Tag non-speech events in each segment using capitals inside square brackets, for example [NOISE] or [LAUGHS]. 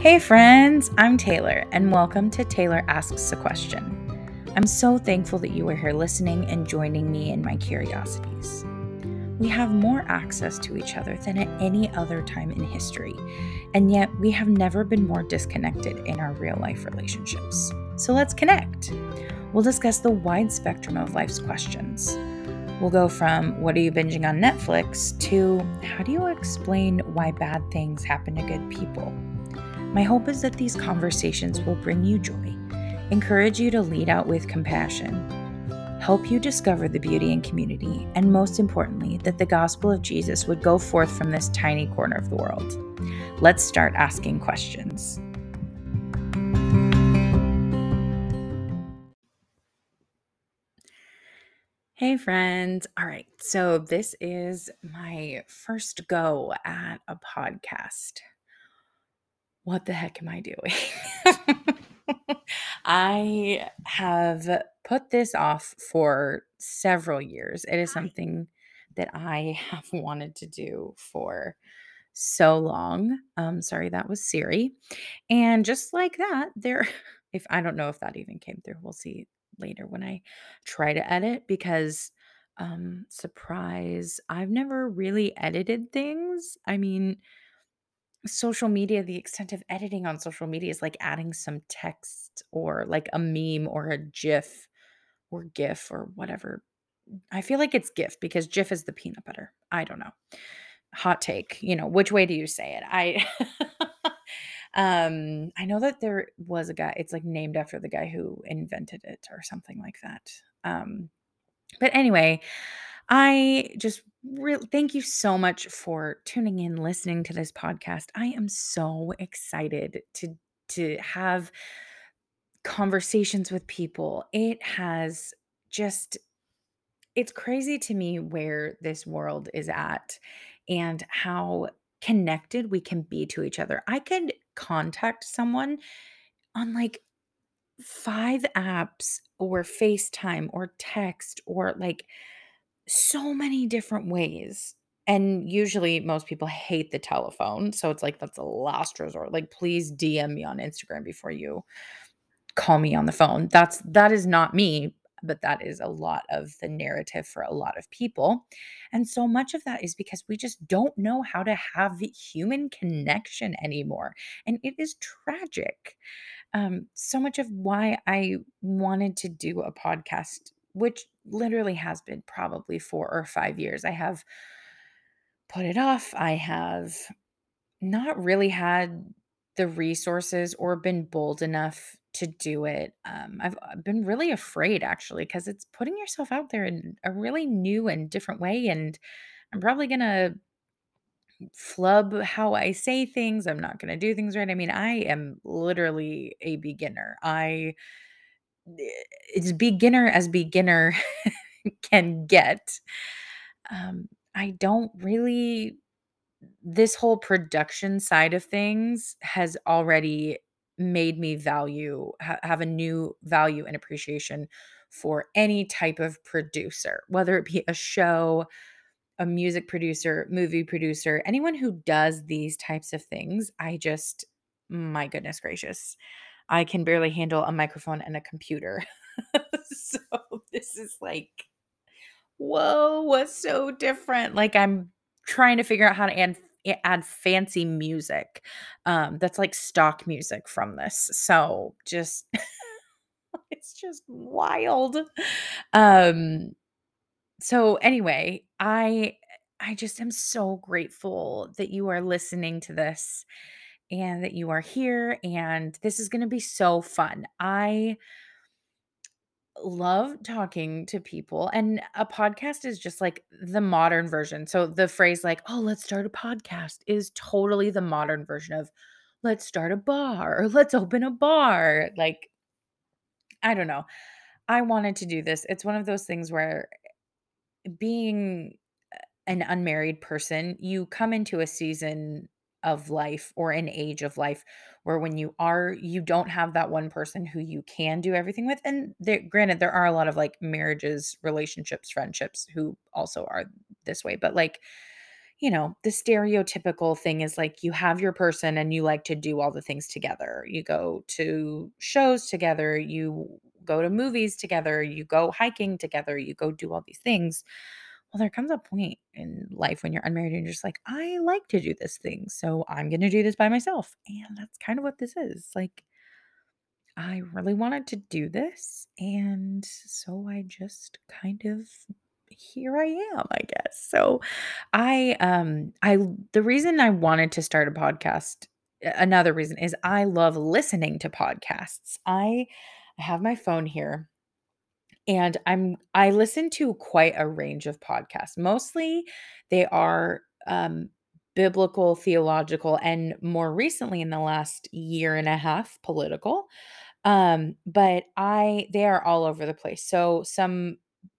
Hey, friends, I'm Tayler, and welcome to Tayler Asks a Question. I'm so thankful that you are here listening and joining me in my curiosities. We have more access to each other than at any other time in history, and yet we have never been more disconnected in our real life relationships. So let's connect. We'll discuss the wide spectrum of life's questions. We'll go from what are you binging on Netflix to how do you explain why bad things happen to good people? My hope is that these conversations will bring you joy, encourage you to lead out with compassion, help you discover the beauty in community, and most importantly, that the gospel of Jesus would go forth from this tiny corner of the world. Let's start asking questions. Hey, friends. All right. So, this is my first go at a podcast what the heck am I doing? [LAUGHS] I have put this off for several years. It is something that I [LAUGHS] have wanted to do for so long. Um, sorry, that was Siri. And just like that, there, [LAUGHS] if I don't know if that even came through, we'll see later when I try to edit because, um, surprise, I've never really edited things. I mean, social media, the extent of editing on social media is like adding some text or like a meme or a GIF or GIF or whatever. I feel like it's GIF because GIF is the peanut butter. I don't know. Hot take, you know, which way do you say it? I [LAUGHS] um I know that there was a guy, it's like named after the guy who invented it or something like that. Um but anyway, I just really thank you so much for tuning in, listening to this podcast. I am so excited to to have conversations with people. It has just it's crazy to me where this world is at and how connected we can be to each other. I could contact someone on like five apps or FaceTime or text or like so many different ways. And usually most people hate the telephone. So it's like that's a last resort. Like please DM me on Instagram before you call me on the phone. That's that is not me, but that is a lot of the narrative for a lot of people. And so much of that is because we just don't know how to have human connection anymore. And it is tragic. Um, so much of why I wanted to do a podcast which literally has been probably 4 or 5 years. I have put it off. I have not really had the resources or been bold enough to do it. Um, I've uh, been really afraid actually because it's putting yourself out there in a really new and different way. And I'm probably going to flub how I say things. I'm not going to do things right. I mean, I am literally a beginner. I it's beginner as beginner [LAUGHS] can get. Um, I don't really this whole production side of things has already made me value ha- have a new value and appreciation for any type of producer, whether it be a show, a music producer, movie producer, anyone who does these types of things. I just my goodness gracious. I can barely handle a microphone and a computer. [LAUGHS] so this is like, whoa, what's so different? Like I'm trying to figure out how to add add fancy music um that's like stock music from this so just [LAUGHS] it's just wild um so anyway i i just am so grateful that you are listening to this and that you are here and this is going to be so fun i love talking to people and a podcast is just like the modern version. So the phrase like, "Oh, let's start a podcast" is totally the modern version of let's start a bar or let's open a bar. Like I don't know. I wanted to do this. It's one of those things where being an unmarried person, you come into a season of life or an age of life where when you are you don't have that one person who you can do everything with and there granted there are a lot of like marriages relationships friendships who also are this way but like you know, the stereotypical thing is like you have your person and you like to do all the things together. You go to shows together, you go to movies together, you go hiking together, you go do all these things. Well, there comes a point in life when you're unmarried and you're just like, I like to do this thing. So I'm going to do this by myself. And that's kind of what this is. Like, I really wanted to do this. And so I just kind of here I am, I guess. So I um I the reason I wanted to start a podcast another reason is I love listening to podcasts. I I have my phone here and I'm I listen to quite a range of podcasts. Mostly they are um biblical, theological and more recently in the last year and a half political. Um but I they are all over the place. So some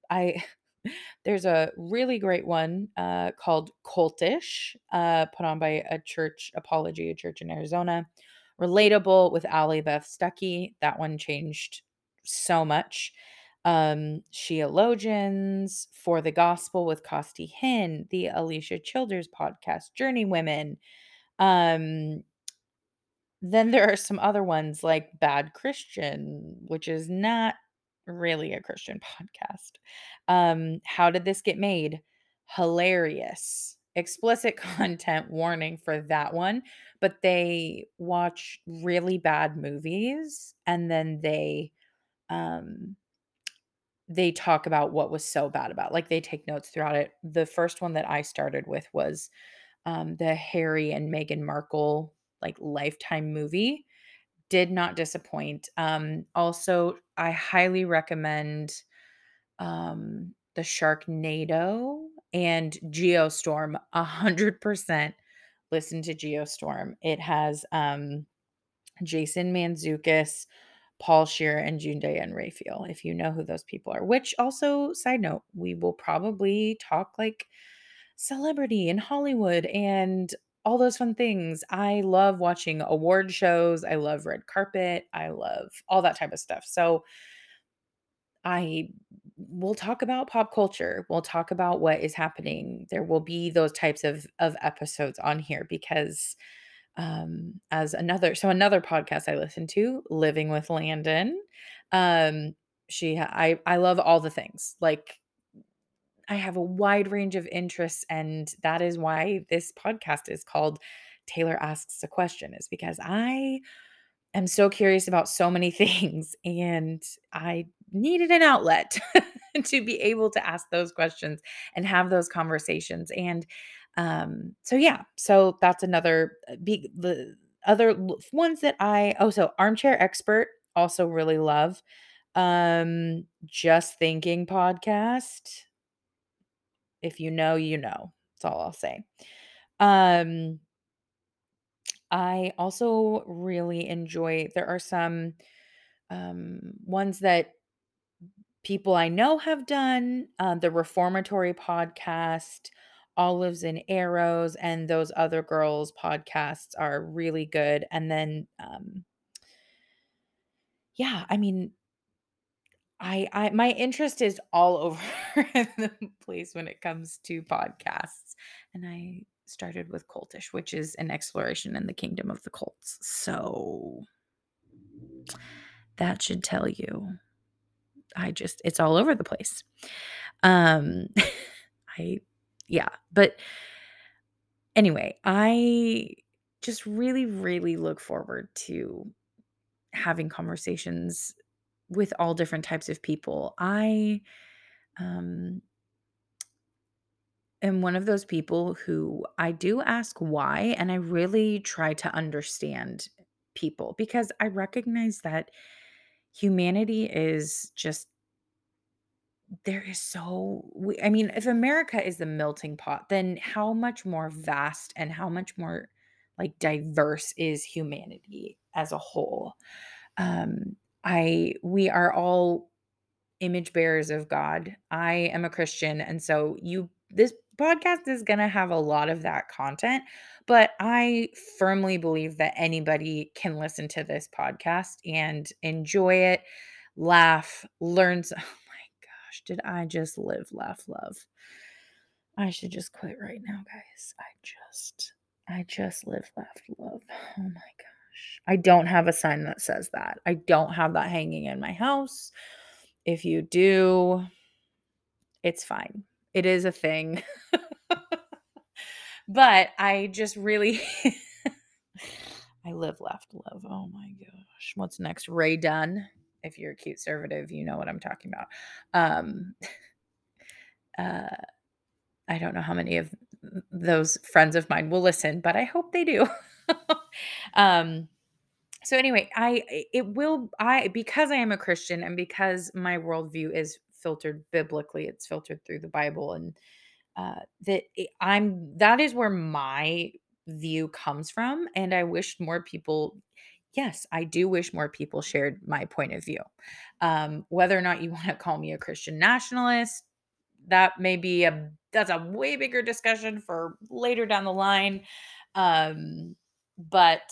I [LAUGHS] there's a really great one uh, called Cultish, uh, put on by a church, Apologia, a church in Arizona. Relatable with Allie Beth Stuckey. That one changed so much. Um, Sheologians, For the Gospel with Costi Hinn, the Alisa Childers podcast, Journey Women. Um, then there are some other ones like Bad Christian, which is not really a Christian [LAUGHS] podcast. Um, How Did This Get Made? Hilarious. Explicit [LAUGHS] content warning for that one, but they watch really bad movies and then they um they talk about what was so bad about. Like they take notes throughout it. The first one that I started with was um the Harry and Meghan Markle like lifetime movie did not disappoint. Um, also, I highly recommend um, the Sharknado and Geostorm. A hundred percent listen to Geostorm. It has um, Jason Mantzoukas, Paul Scheer, and June Day Diane Raphael. If you know who those people are. Which also, side note, we will probably talk like celebrity in Hollywood and all those fun things. I love watching award shows. I love red carpet. I love all that type of stuff. So I will talk about pop culture. We'll talk about what is happening. There will be those types of of episodes on here because um as another so another podcast I listen to, Living with Landon. Um she I I love all the things. Like I have a wide range of interests, and that is why this podcast is called Tayler Asks a Question, is because I am so curious about so many [LAUGHS] things, and I needed an outlet [LAUGHS] to be able to ask those questions and have those conversations. And um, so, yeah, so that's another uh, big, the other ones that I, oh, so Armchair Expert also really love. Um, Just Thinking podcast if you know, you know. That's all I'll say. Um, I also really enjoy there are some um, ones that people I know have done, uh, the Reformatory podcast, Olives and Arrows, and those other girls podcasts are really good. And then, um, yeah, I mean, I I my interest is all [LAUGHS] over the place when it comes to podcasts. And I started with Cultish, which is an exploration in the kingdom of the cults. So that should tell you. I just it's all over the place. Um [LAUGHS] I yeah, but anyway, I just really really look forward to having conversations with all different types of people. I um, am one of those people who I do ask why, and I really try to understand people because I recognize that humanity is just there is so we, I mean, if America is the melting pot, then how much more vast and how much more like diverse is humanity as a whole? Um, I we are all image bearers of God. I am a Christian and so you this podcast is going to have a lot of that content, but I firmly believe that anybody can listen to this podcast and enjoy it, laugh, learn my [LAUGHS] gosh, did I just live laugh love? I should just quit right now, guys. I just I just live, laugh, love. [SIGHS] Oh my gosh. I don't have a sign that says that. I don't have that hanging in my house. If you do, it's fine. It is a thing. [LAUGHS] but I just really [LAUGHS] I live, laugh, love. Oh my gosh. What's next? Rae Dunn. If you're a cute conservative, you know what I'm talking about. Um [LAUGHS] uh I don't know how many of those friends of mine will listen, but I hope they do. [LAUGHS] um, so anyway, I it will I because I am a Christian and because my worldview is filtered biblically, it's filtered through the Bible, and uh, that I'm that is where my view comes from, and I wish more people. Yes, I do wish more people shared my point of view. Um, whether or not you want to call me a Christian nationalist, that may be a that's a way bigger discussion for later down the line. Um, but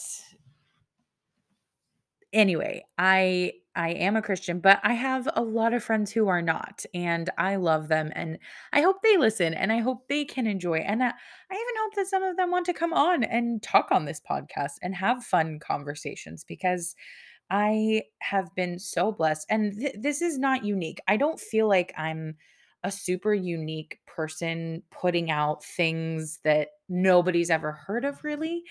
anyway, I I am a Christian, but I have a lot of friends who are not, and I love them, and I hope they listen, and I hope they can enjoy. And I, I even hope that some of them want to come on and talk on this podcast and have fun conversations because I have been so blessed. And th- this is not unique. I don't feel like I'm a super unique person putting out things that nobody's ever heard of, really.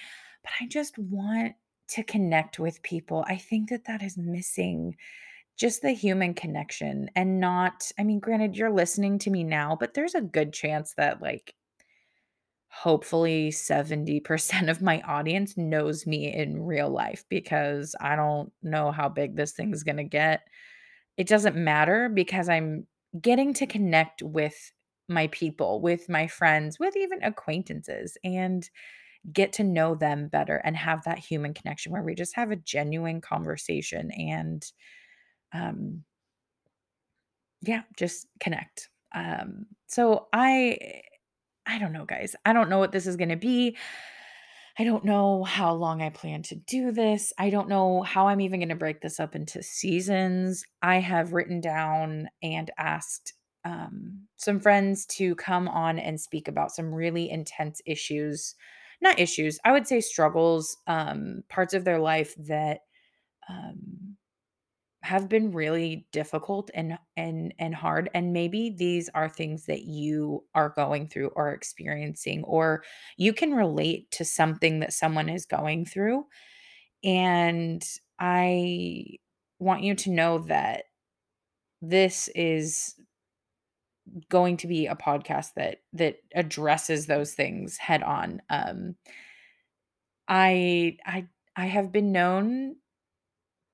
But I just want to connect with people. I think that that is missing just the human connection and not, I mean, granted, you're listening to me now, but there's a good chance that, like, hopefully 70% of my audience knows me in real life because I don't know how big this thing's going to get. It doesn't matter because I'm getting to connect with my people, with my friends, with even acquaintances and get to know them better and have that human connection where we just have a genuine conversation and um yeah, just connect. Um so I I don't know guys. I don't know what this is going to be. I don't know how long I plan to do this. I don't know how I'm even going to break this up into seasons. I have written down and asked um, some friends to come on and speak about some really intense issues. Not issues, I would say struggles, um, parts of their life that um, have been really difficult and and and hard and maybe these are things that you are going through or experiencing or you can relate to something that someone is going through and i want you to know that this is going to be a podcast that that addresses those things head on um i i i have been known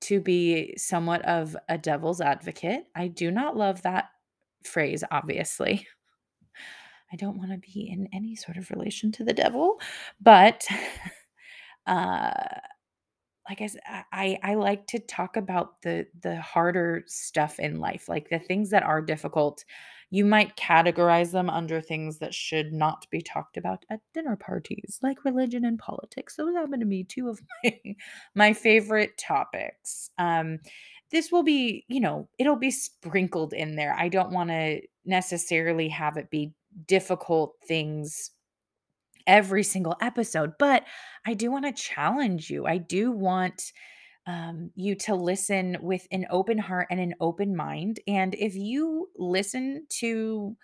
to be somewhat of a devil's advocate. I do not love that phrase, obviously. [LAUGHS] I don't want to be in any sort of relation to the devil, but [LAUGHS] uh like I said, I I like to talk about the the harder stuff in life, like the things that are difficult. You might categorize them under things that should not be talked about at dinner parties, like religion and politics. Those happen to be two of [LAUGHS] my my favorite topics. Um, this will be, you know, it'll be sprinkled in there. I don't want to necessarily have it be difficult things every single episode, but I do want to challenge you. I do want um, you to listen with an open heart and an open mind. And if you listen to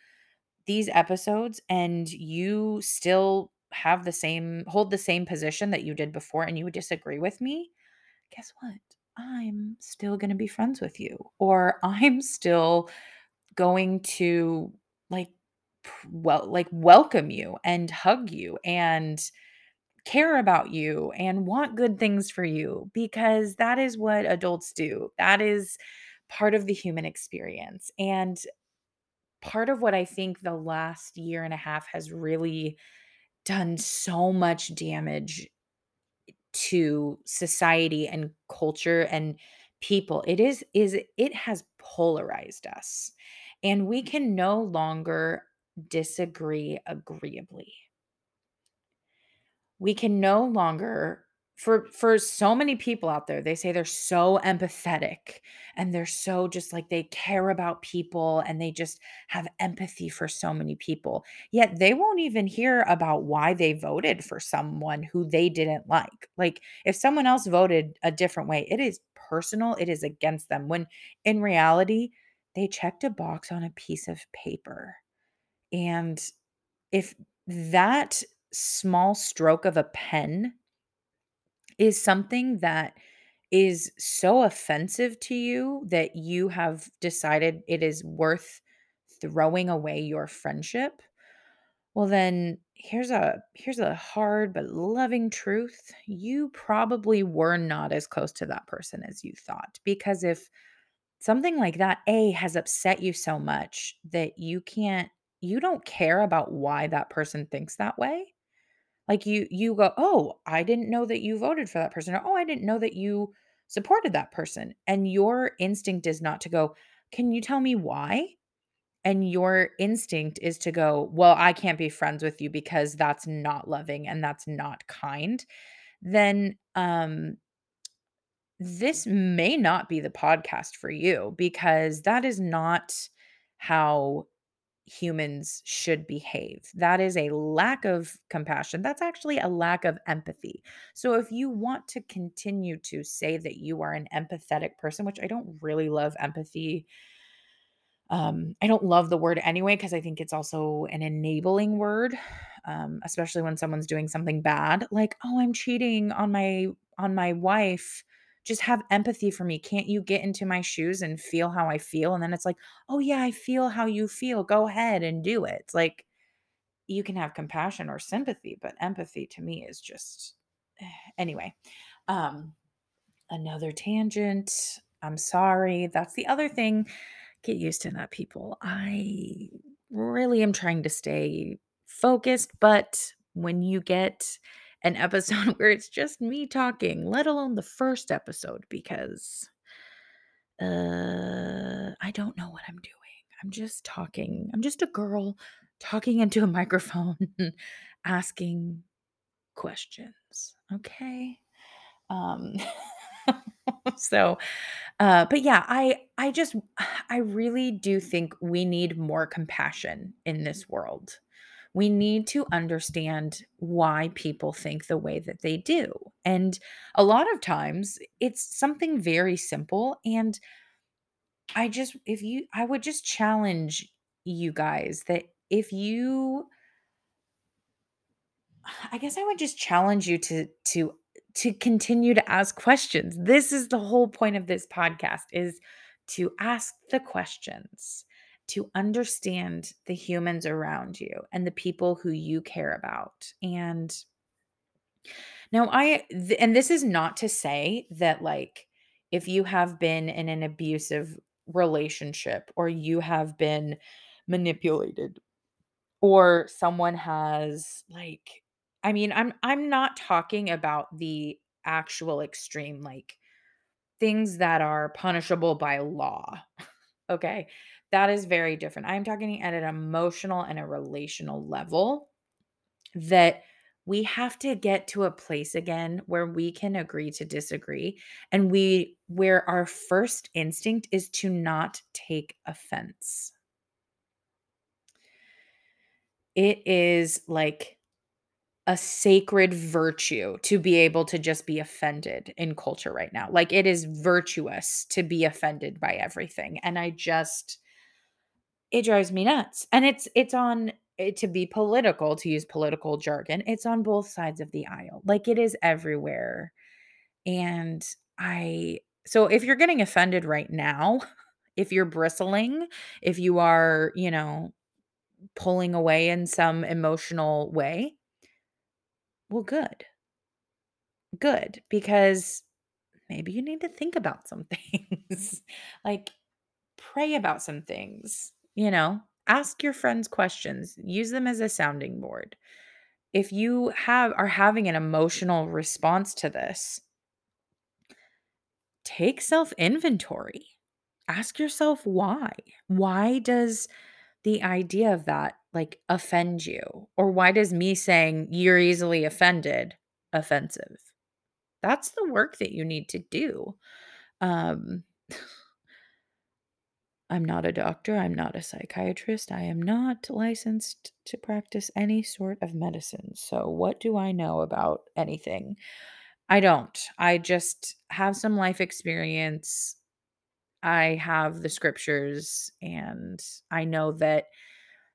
these episodes and you still have the same, hold the same position that you did before and you disagree with me, guess what? I'm still going to be friends with you, or [LAUGHS] I'm still going to like, well, like welcome you and hug you and care about you and want good things for you because that is what adults do. That is part of the human experience. And part of what I think the last year and a half has really done so much damage to society and culture and people it is is it has polarized us and we mm-hmm. can no longer disagree agreeably we can no longer for for so many people out there, they say they're so empathetic and they're so just like they care about people and they just have empathy for so many people. Yet they won't even hear about why they voted for someone who they didn't like. Like if someone else voted a different way, it is personal, it is against them. When in reality, they checked a box on a piece of paper. And if that small stroke of a pen is something that is so offensive to you that you have decided it is worth throwing away your friendship, well then here's a here's a hard but loving truth. You probably were not as close to that person as you thought because if something like that A has upset you so much that you can't you don't care about why that person thinks that way, like you you go, "Oh, I didn't know that you voted for that person," or, "Oh, I didn't know that you supported that person." And your instinct is not to go, "Can you tell me why?" And your instinct is to go, "Well, I can't be friends with you because that's not loving and that's not kind." Then um this may not be the podcast for you because that is not how humans should behave. That is a lack of compassion. That's actually a lack of empathy. So, if you want to continue to say that you are an empathetic person, which I don't really love empathy um, I don't love the word anyway because I think it's also an enabling word, um, especially when someone's doing something bad, like, "Oh, I'm cheating on my on my wife. Just have empathy for me. Can't you get into my shoes and feel how I feel?" And then it's like, "Oh yeah, I feel how you feel. Go ahead and do it." It's like you can have compassion or sympathy, but empathy to me is just anyway. Um, another tangent. I'm sorry. That's the other thing Get used to that, people. I really am trying to stay focused, but when you get an episode [LAUGHS] where it's just me talking, let alone the first episode, because uh, I don't know what I'm doing. I'm just talking. I'm just a girl talking into a microphone, [LAUGHS] asking questions. Okay. Um, [LAUGHS] so uh but yeah i i just [SIGHS] i really do think we need more compassion in this world we need to understand why people think the way that they do and a lot of times it's something very simple and i just if you i would just challenge you guys that if you I guess I would just challenge you to to to continue to ask questions. This is the whole point of this podcast is to ask the questions, to understand the humans around you and the people who you care about. And now I th- and this is not to say that like if you have been in an abusive relationship or you have been manipulated or someone has like I mean, I'm I'm not talking about the actual extreme like things that are punishable by law. [LAUGHS] Okay? That is very different. I'm talking at an emotional and a relational level that we have to get to a place again where we can agree to disagree and we where our first instinct is to not take offense. It is like a sacred virtue to be able to just be offended in culture right now. Like it is virtuous to be offended by everything. And I just it drives me nuts. And it's it's on eh, to be political, to use political jargon, it's on both sides of the aisle. Like it is everywhere. And I so if you're getting offended right now, if you're bristling, if you are, you know, pulling away in some emotional way, well, good. Good, because maybe you need to think about some [LAUGHS] things. like, pray about some things, you know? Ask your friends questions, use them as a sounding board. If you have are having an emotional response to this, take self-inventory. Ask yourself why. Why does the idea of that like offend you? Or why does me saying you're easily offended offensive? That's the work that you need to do. Um [SIGHS] I'm not a doctor, I'm not a psychiatrist, I am not licensed to practice any sort of medicine. So, what do I know about anything? I don't. I just have some life experience. I have the scriptures, and I know that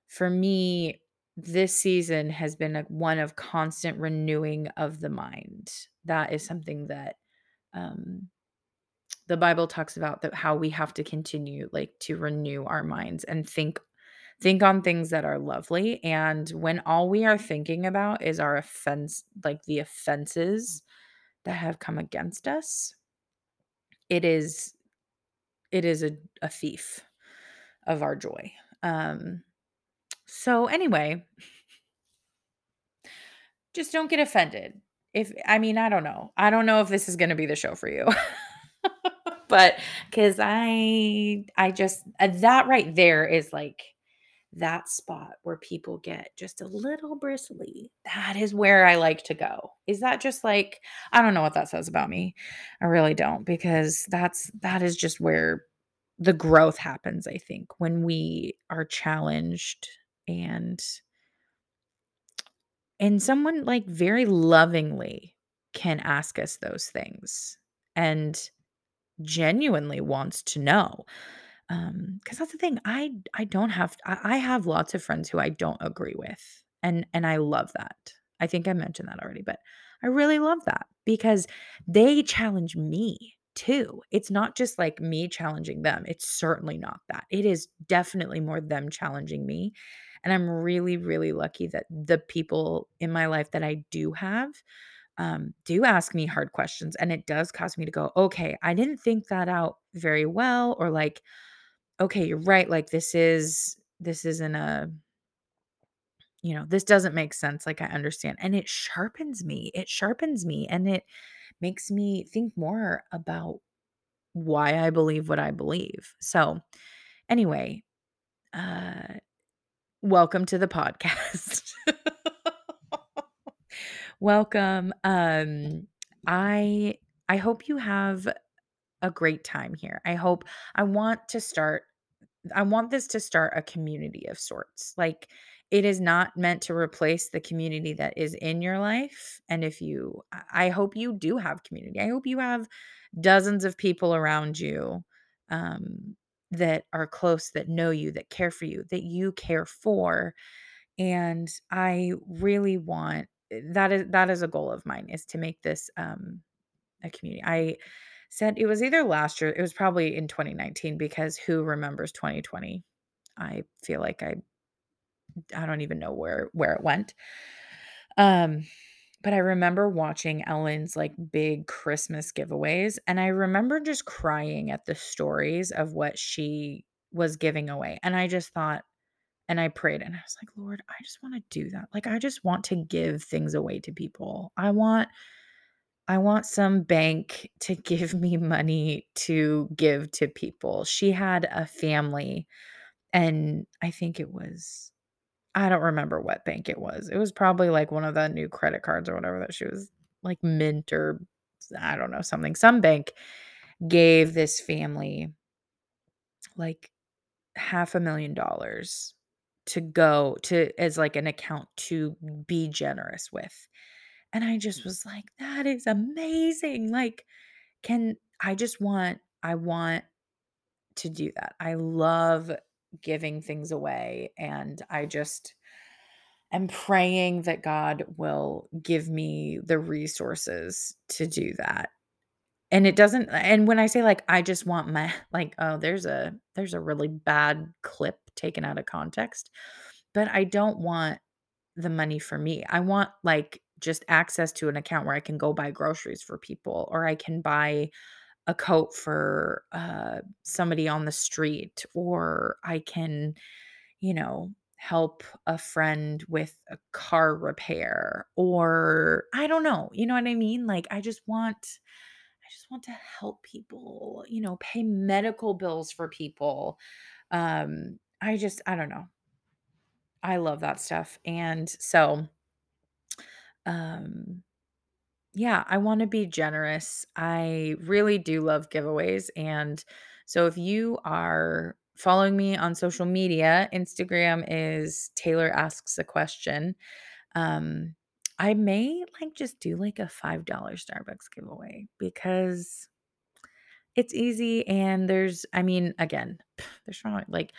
for me, this season has been a one of constant renewing of the mind. That is something that, um the Bible talks about that how we have to continue, like, to renew our minds and think think on things that are lovely, and when all we are thinking about is our offense like, the offenses that have come against us it is it is a a thief of our joy. Um, so anyway just don't get offended. If I mean, I don't know. I don't know if this is gonna be the show for you. [LAUGHS] but cuz I I just uh, that right there is, like, that spot where people get just a little bristly. That is where I like to go. Is that just, like I don't know what that says about me. I really don't because that's that is just where the growth happens, I think, when we are challenged and and someone, like, very lovingly can ask us those things and genuinely wants to know. Um, 'cause that's the thing, I I don't have I I have lots of friends who I don't agree with, and and I love that. I think I mentioned that already, but I really love that because they challenge me too. It's not just, like, me challenging them, it's certainly not that. It is definitely more them challenging me, and I'm really, really lucky that the people in my life that I do have, um, do ask me hard questions, and it does cause me to go, "Okay, I didn't think that out very well," or like, "Okay, you're right, like, this is this isn't a" you know, "This doesn't make sense, like, I understand." And it sharpens me, it sharpens me, and it makes me think more about why I believe what I believe. So, anyway, uh, welcome to the podcast. [LAUGHS] Welcome, um, I I hope you have a great time here. I hope I want to start I want this to start a community of sorts. Like, it is not meant to replace the community that is in your life, and if you I hope you do have community. I hope you have dozens of people around you, um, that are close, that know you, that care for you, that you care for, and I really want eh, that is that is a goal of mine is to make this, um, a community. I said it was either last year it was probably in 2019 because who remembers 2020? I feel like I I don't even know where where it went. Um, but I remember watching Ellen's, like, big Christmas giveaways, and I remember just crying at the stories of what she was giving away, and I just thought and I prayed, and I was like, "Lord, I just wanna do that." Like, I just want to give things away to people. I want I want some bank to [LAUGHS] give me money to give to people. She had a family, and I think it was I don't remember what bank it was. It was probably, like, one of the new credit cards or whatever that she was like, Mint or I don't know, something. Some bank gave this family like, half a million dollars to go to as, like, an account to be generous with, and I just mm. was like, "That is amazing." Like, can I just want I want to do that. I love giving things away, and I just am praying that God will give me the resources to do that. And it doesn't and when I say, like, I just want my [LAUGHS] like, oh, there's a there's a really bad clip taken out of context, but I don't want the money for me. I want, like, just access to an account where I can go buy groceries for people, or I can buy a coat for, uh, somebody on the street, or I can, you know, help a friend with a car repair, or I don't know, you know what I mean? Like, I just want I just want to help people, you know, pay medical bills for people. Um, I just I don't know. I love that stuff, and so um yeah, I wanna be generous. I really do love giveaways, and so if you are following me on social media, Instagram is Tayler Asks a Question. Um, I may, like, just do, like, a $5 Starbucks giveaway because it's easy and there's I mean, again, [SIGHS] there's probably, like,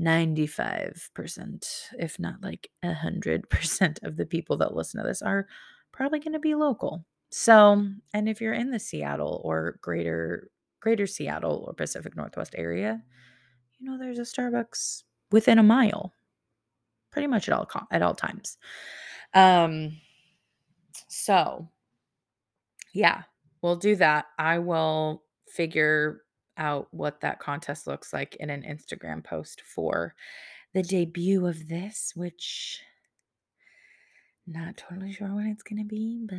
95%, if not, like, a 100% of the people that listen to this are probably gonna be local. So and if you're in the Seattle or greater greater Seattle or Pacific Northwest area, you know, there's a Starbucks within a mile, pretty much at all at all times. Um, so, yeah, we'll do that. I will figure out what that contest looks like in an Instagram post for the debut of this, which not totally sure when it's gonna be, but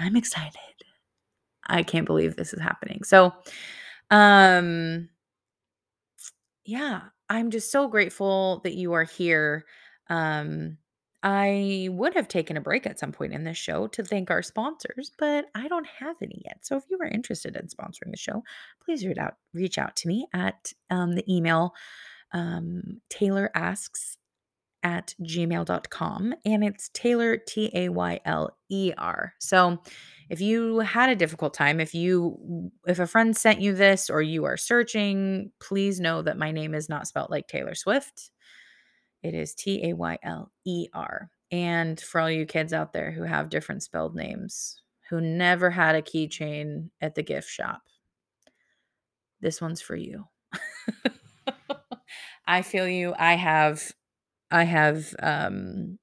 I'm excited. I can't believe this is happening. So, um, yeah, I'm just so grateful that you are here. Um, I would have taken a break at some point in this show to thank our sponsors, but I don't have any yet. So if you are interested in sponsoring the show, please reach out reach out to me at um, the email um, Tayler asks at gmail.com and it's Tayler T A Y L E R. So if you had a difficult time, if you if a friend sent you this or you are searching, please know that my name is not spelled like Taylor Swift. It is T A Y L E R. And for all you kids out there who have different spelled names, who never had a keychain at the gift shop, this one's for you. [LAUGHS] I feel you. I have I have um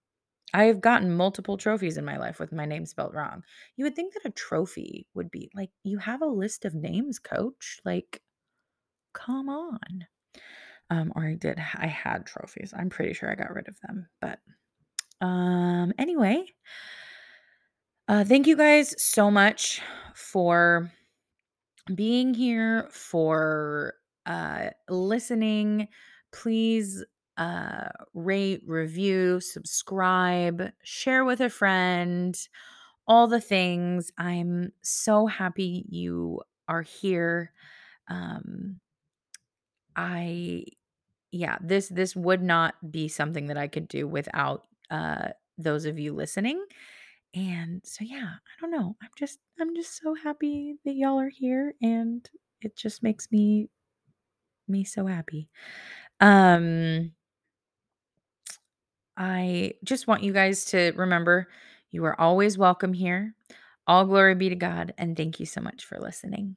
I have gotten multiple trophies in my life with my name spelled wrong. You would think that a trophy would be like, you have a list of names, coach. Like, come on. Um, or I did, I had trophies. I'm pretty sure I got rid of them. But um, anyway, uh, thank you guys so much for being here, for uh, listening. Please uh, rate, review, subscribe, share with a friend, all the things. I'm so happy you are here. Um, I yeah, this this would not be something that I could do without uh those of you listening. And so yeah, I don't know. I'm just I'm just so happy that y'all are here and it just makes me me so happy. Um I just want you guys to remember you are always welcome here. All glory be to God and thank you so much for listening.